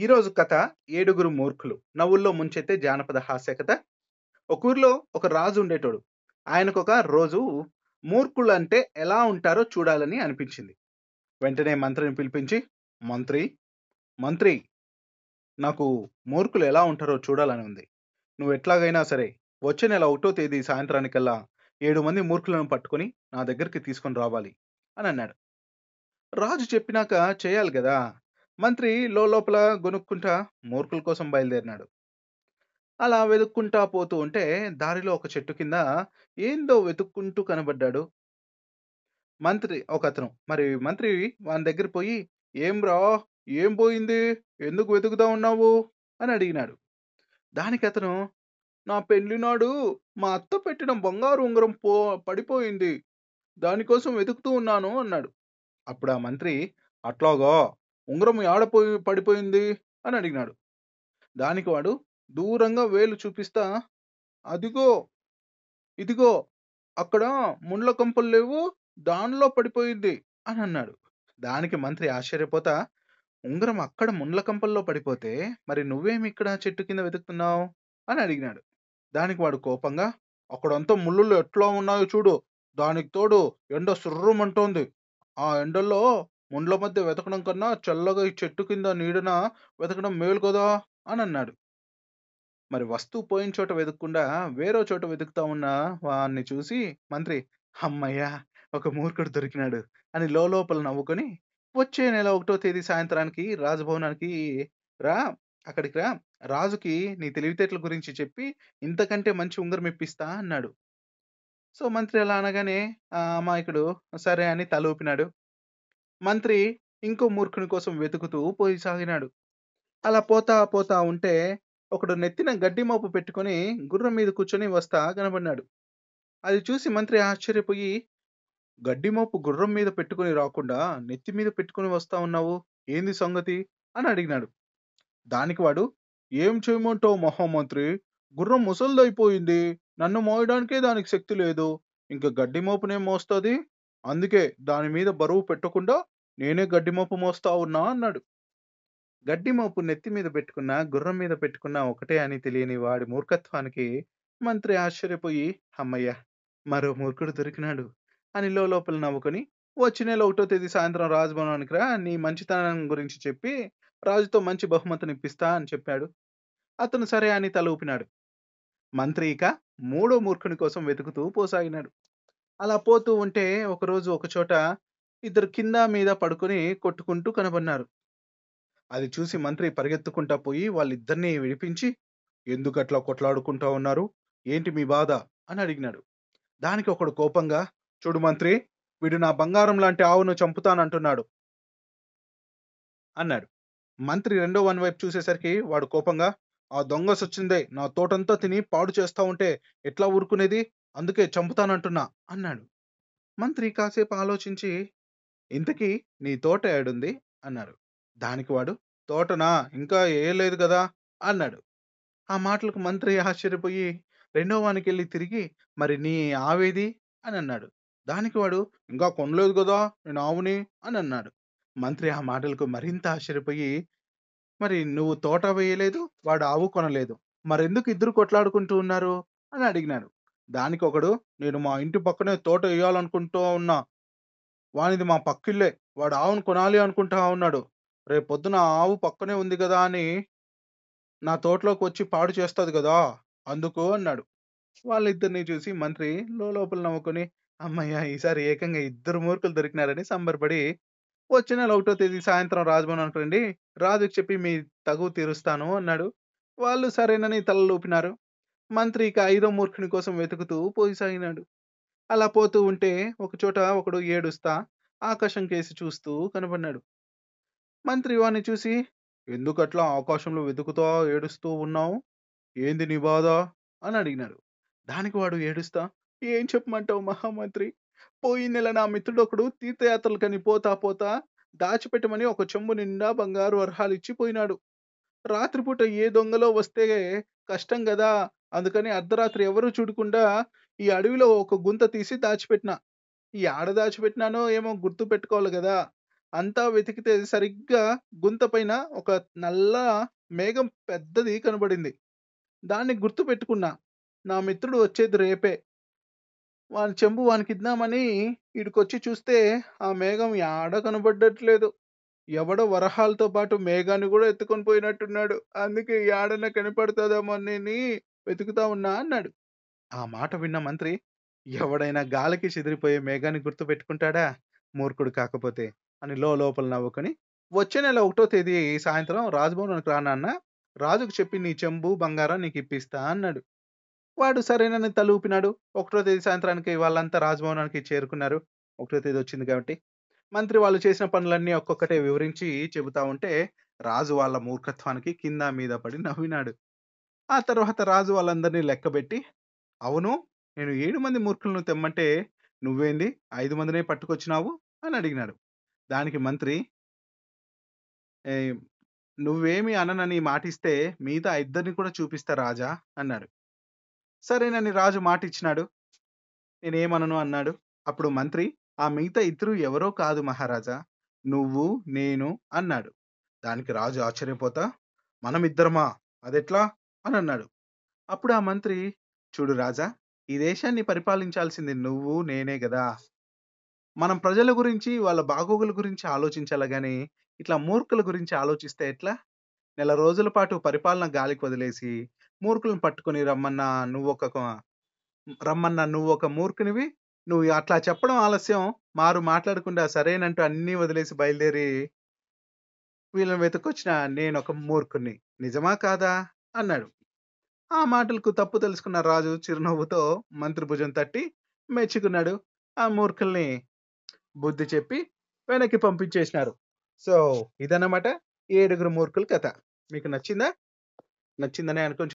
ఈరోజు కథ ఏడుగురు మూర్ఖులు. నవ్వుల్లో ముంచెత్తే జానపద హాస్య కథ. ఒక ఊర్లో ఒక రాజు ఉండేటోడు. ఆయనకు ఒక రోజు మూర్ఖులు అంటే ఎలా ఉంటారో చూడాలని అనిపించింది. వెంటనే మంత్రిని పిలిపించి మంత్రి మంత్రి నాకు మూర్ఖులు ఎలా ఉంటారో చూడాలని ఉంది. నువ్వు ఎట్లాగైనా సరే వచ్చే నెల ఒకటో తేదీ సాయంత్రానికల్లా ఏడు మంది మూర్ఖులను పట్టుకొని నా దగ్గరికి తీసుకొని రావాలి అని అన్నాడు. రాజు చెప్పినాక చేయాలి కదా మంత్రి లోపల గొనుక్కుంటా మూర్ఖుల కోసం బయలుదేరినాడు. అలా వెతుక్కుంటా పోతూ ఉంటే దారిలో ఒక చెట్టు కింద ఏందో వెతుక్కుంటూ కనబడ్డాడు. మంత్రి ఒక అతను మరి మంత్రి వాని దగ్గర పోయి ఏం రా? ఏం పోయింది? ఎందుకు వెతుకుతా ఉన్నావు? అని అడిగినాడు. దానికి అతను నా పెళ్ళినాడు మా అత్త పెట్టిన బంగారు ఉంగరం పో పడిపోయింది. దానికోసం వెతుకుతూ ఉన్నాను అన్నాడు. అప్పుడు ఆ మంత్రి అట్లాగా ఉంగరం ఆడపోయి పడిపోయింది? అని అడిగినాడు. దానికి వాడు దూరంగా వేలు చూపిస్తా. అదిగో ఇదిగో అక్కడ ముండ్ల కంపలు లేవు దానిలో పడిపోయింది. అని అన్నాడు. దానికి మంత్రి ఆశ్చర్యపోతా ఉంగరం అక్కడ ముండ్ల కంపల్లో పడిపోతే మరి నువ్వేమి ఇక్కడ చెట్టు కింద వెతుకుతున్నావు? అని అడిగినాడు. దానికి వాడు కోపంగా అక్కడంతా ముళ్ళు ఎట్లా ఉన్నాయో చూడు. దానికి తోడు ఎండ సుర్రమంటోంది. ఆ ఎండల్లో ముండ్ల మధ్య వెతకడం కన్నా చల్లగా ఈ చెట్టు కింద నీడన వెతకడం మేలు కదా అని అన్నాడు. మరి వస్తువు పోయిన చోట వెతకకుండా వేరే చోట వెతుకుతా ఉన్న వాడిని చూసి మంత్రి అమ్మయ్యా ఒక మూర్ఖుడు దొరికినాడు అని లోపల నవ్వుకొని వచ్చే నెల ఒకటో తేదీ సాయంత్రానికి రాజభవనానికి రా అక్కడికి రా రాజుకి నీ తెలివితేటల గురించి చెప్పి ఇంతకంటే మంచి ఉంగరం ఇప్పిస్తా అన్నాడు. సో మంత్రి అలా అనగానే ఆ అమాయకుడు సరే అని తల ఊపినాడు. మంత్రి ఇంకో మూర్ఖుని కోసం వెతుకుతూ పోయి సాగినాడు. అలా పోతా పోతా ఉంటే ఒకడు నెత్తిన గడ్డి మోపు పెట్టుకొని గుర్రం మీద కూర్చొని వస్తా కనబడినాడు. అది చూసి మంత్రి ఆశ్చర్యపోయి గడ్డి మోపు గుర్రం మీద పెట్టుకొని రాకుండా నెత్తి మీద పెట్టుకుని వస్తా ఉన్నావు? ఏంది సంగతి? అని అడిగినాడు. దానికి వాడు ఏం చేయమంటావు మహామంత్రి? గుర్రం ముసలిదైపోయింది. నన్ను మోయడానికే దానికి శక్తి లేదు. ఇంకా గడ్డి మోపునే మోస్తుంది? అందుకే దాని మీద బరువు పెట్టకుండా నేనే గడ్డి మోపు మోస్తా ఉన్నా అన్నాడు. గడ్డి మోపు నెత్తి మీద పెట్టుకున్న గుర్రం మీద పెట్టుకున్న ఒకటే అని తెలియని వాడి మూర్ఖత్వానికి మంత్రి ఆశ్చర్యపోయి అమ్మయ్య మరో మూర్ఖుడు దొరికినాడు అని లోపల నవ్వుకొని వచ్చి నెల ఒకటో తేదీ సాయంత్రం రాజభవనానికి రా నీ మంచితనం గురించి చెప్పి రాజుతో మంచి బహుమతిని ఇప్పిస్తా అని చెప్పాడు. అతను సరే అని తల ఊపినాడు. మంత్రి ఇక మూడో మూర్ఖుని కోసం వెతుకుతూ పోసాగినాడు. అలా పోతూ ఉంటే ఒకరోజు ఒక చోట ఇద్దరు కింద మీద పడుకొని కొట్టుకుంటూ కనబడినారు. అది చూసి మంత్రి పరిగెత్తుకుంటా పోయి వాళ్ళిద్దరినీ విడిపించి ఎందుకు అట్లా కొట్లాడుకుంటా ఉన్నారు? ఏంటి మీ బాధ? అని అడిగినాడు. దానికి ఒకడు కోపంగా చూడు మంత్రి వీడు నా బంగారం లాంటి ఆవును చంపుతానంటున్నాడు. అన్నాడు. మంత్రి రెండో వన్ వైపు చూసేసరికి వాడు కోపంగా ఆ దొంగ సొచ్చిందే నా తోటంతా తిని పాడు చేస్తా ఉంటే ఎట్లా ఊరుకునేది? అందుకే చంపుతానంటున్నా అన్నాడు. మంత్రి కాసేపు ఆలోచించి ఇంతకీ నీ తోట ఏడుంది? అన్నాడు దానికి వాడు తోటనా? ఇంకా వేయలేదు కదా అన్నాడు. ఆ మాటలకు మంత్రి ఆశ్చర్యపోయి రెండో వానికి వెళ్ళి తిరిగి మరి నీ ఆవేది? అని అన్నాడు. దానికి వాడు ఇంకా కొనలేదు కదా నేను ఆవుని? అని అన్నాడు. మంత్రి ఆ మాటలకు మరింత ఆశ్చర్యపోయి మరి నువ్వు తోట వేయలేదు వాడు ఆవు కొనలేదు. మరెందుకు ఇద్దరు కొట్లాడుకుంటూ ఉన్నారు? అని అడిగినాడు. దానికి ఒకడు నేను మా ఇంటి పక్కనే తోట వేయాలనుకుంటూ ఉన్నా. వానిది మా పక్కిల్లే వాడు ఆవును కొనాలి అనుకుంటా ఉన్నాడు. రేపు పొద్దున ఆవు పక్కనే ఉంది కదా అని నా తోటలోకి వచ్చి పాడు చేస్తుంది కదా అందుకు అన్నాడు. వాళ్ళిద్దరిని చూసి మంత్రి లోపల నవ్వుకొని అమ్మయ్య ఈసారి ఏకంగా ఇద్దరు మూర్ఖులు దొరికినారని సంబరపడి వచ్చే నెల ఒకటో తేదీ సాయంత్రం రాజభవనానికి రండి రాజుకి చెప్పి మీ తగు తీరుస్తాను అన్నాడు. వాళ్ళు సరేనని తలలు ఊపినారు. మంత్రి ఇక ఐదో మూర్ఖుని కోసం వెతుకుతూ పోయి సాగినాడు. అలా పోతూ ఉంటే ఒకచోట ఒకడు ఏడుస్తా ఆకాశం కేసి చూస్తూ కనబడినాడు మంత్రి వాణ్ణి చూసి ఎందుకట్లా ఆకాశంలో వెతుకుతా ఏడుస్తూ ఉన్నావు? ఏంది నీ బాధ? అని అడిగినాడు. దానికి వాడు ఏడుస్తా? ఏం చెప్పమంటావు మహామంత్రి? పోయిన నెల నా మిత్రుడు ఒకడు తీర్థయాత్రలకని పోతా పోతా దాచిపెట్టమని ఒక చెంబు నిండా బంగారు అర్హాలు ఇచ్చి పోయినాడు. రాత్రిపూట ఏ దొంగలో వస్తే కష్టం కదా అందుకని అర్ధరాత్రి ఎవరు చూడకుండా ఈ అడవిలో ఒక గుంత తీసి దాచిపెట్టిన ఈ ఆడ దాచిపెట్టినానో ఏమో గుర్తు పెట్టుకోవాలి కదా అంతా వెతికితే సరిగ్గా గుంత పైన ఒక నల్ల మేఘం పెద్దది కనబడింది. దాన్ని గుర్తు పెట్టుకున్నా నా మిత్రుడు వచ్చేది రేపే. వాని చెంబు వానికి ఇద్దామని ఇడికొచ్చి చూస్తే ఆ మేఘం యాడ కనబడ్డట్లేదు. ఎవడో వరహాలతో పాటు మేఘాన్ని కూడా ఎత్తుకొని పోయినట్టున్నాడు. అందుకే యాడన్నా కనపడతదేమోనని వెతుకుతా ఉన్నా అన్నాడు. ఆ మాట విన్న మంత్రి ఎవడైనా గాలికి చెదిరిపోయే మేఘాన్ని గుర్తుపెట్టుకుంటాడా? మూర్ఖుడు కాకపోతే అని లోలోపల నవ్వుకొని వచ్చే నెల ఒకటో తేదీ సాయంత్రం రాజభవనానికి రానాన్న రాజుకు చెప్పి నీ చెంబు, బంగారం నీకు ఇప్పిస్తా అన్నాడు. వాడు సరేనని తల ఊపినాడు. ఒకటో తేదీ సాయంత్రానికి వాళ్ళంతా రాజభవనానికి చేరుకున్నారు. ఒకటో తేదీ వచ్చింది కాబట్టి. మంత్రి వాళ్ళు చేసిన పనులన్నీ ఒక్కొక్కటే వివరించి చెబుతా ఉంటే రాజు వాళ్ళ మూర్ఖత్వానికి కింద మీద పడి నవ్వినాడు. ఆ తర్వాత రాజు వాళ్ళందరినీ లెక్కబెట్టి అవును నేను ఏడు మంది మూర్ఖులను తెమ్మంటే నువ్వేంది ఐదు మందినే పట్టుకొచ్చినావు అని అడిగినాడు. దానికి మంత్రి నువ్వేమి అననని మాటిస్తే మిగతా ఇద్దరిని కూడా చూపిస్తా రాజా అన్నాడు. సరేనని రాజు మాటిచ్చినాడు. నేనేమనను అన్నాడు. అప్పుడు మంత్రి ఆ మిగతా ఇద్దరు ఎవరో కాదు మహారాజా. నువ్వు, నేను అన్నాడు. దానికి రాజు ఆశ్చర్యపోతా మనమిద్దరమా? అదెట్లా? అనన్నాడు. అప్పుడు ఆ మంత్రి చూడు రాజా ఈ దేశాన్ని పరిపాలించాల్సింది నువ్వు, నేనే గదా! మనం ప్రజల గురించి, వాళ్ళ బాగోగుల గురించి ఆలోచించాలా గానీ, ఇట్లా మూర్ఖుల గురించి ఆలోచిస్తే ఎట్లా? నెల రోజుల పాటు పరిపాలన గాలికి వదిలేసి, మూర్ఖులను పట్టుకొని రమ్మన్నా నువ్వొక క రమ్మన్న నువ్వొక మూర్ఖునివి. నువ్వు అట్లా చెప్పడం ఆలస్యం. మారు మాట్లాడకుండా సరేనంటూ అన్నీ వదిలేసి బయలుదేరి వీళ్ళని వెతుక్కొచ్చిన నేనొక మూర్ఖుని నిజమా కాదా? అన్నాడు. ఆ మాటలకు తప్పు తెలుసుకున్న రాజు చిరునవ్వుతో మంత్రి భుజం తట్టి మెచ్చుకున్నాడు. ఆ మూర్ఖుల్ని బుద్ధి చెప్పి వెనక్కి పంపించేసినారు. సో, ఇదన్నమాట ఏడుగురు మూర్ఖుల కథ. మీకు నచ్చిందా? నచ్చిందనే అనుకోని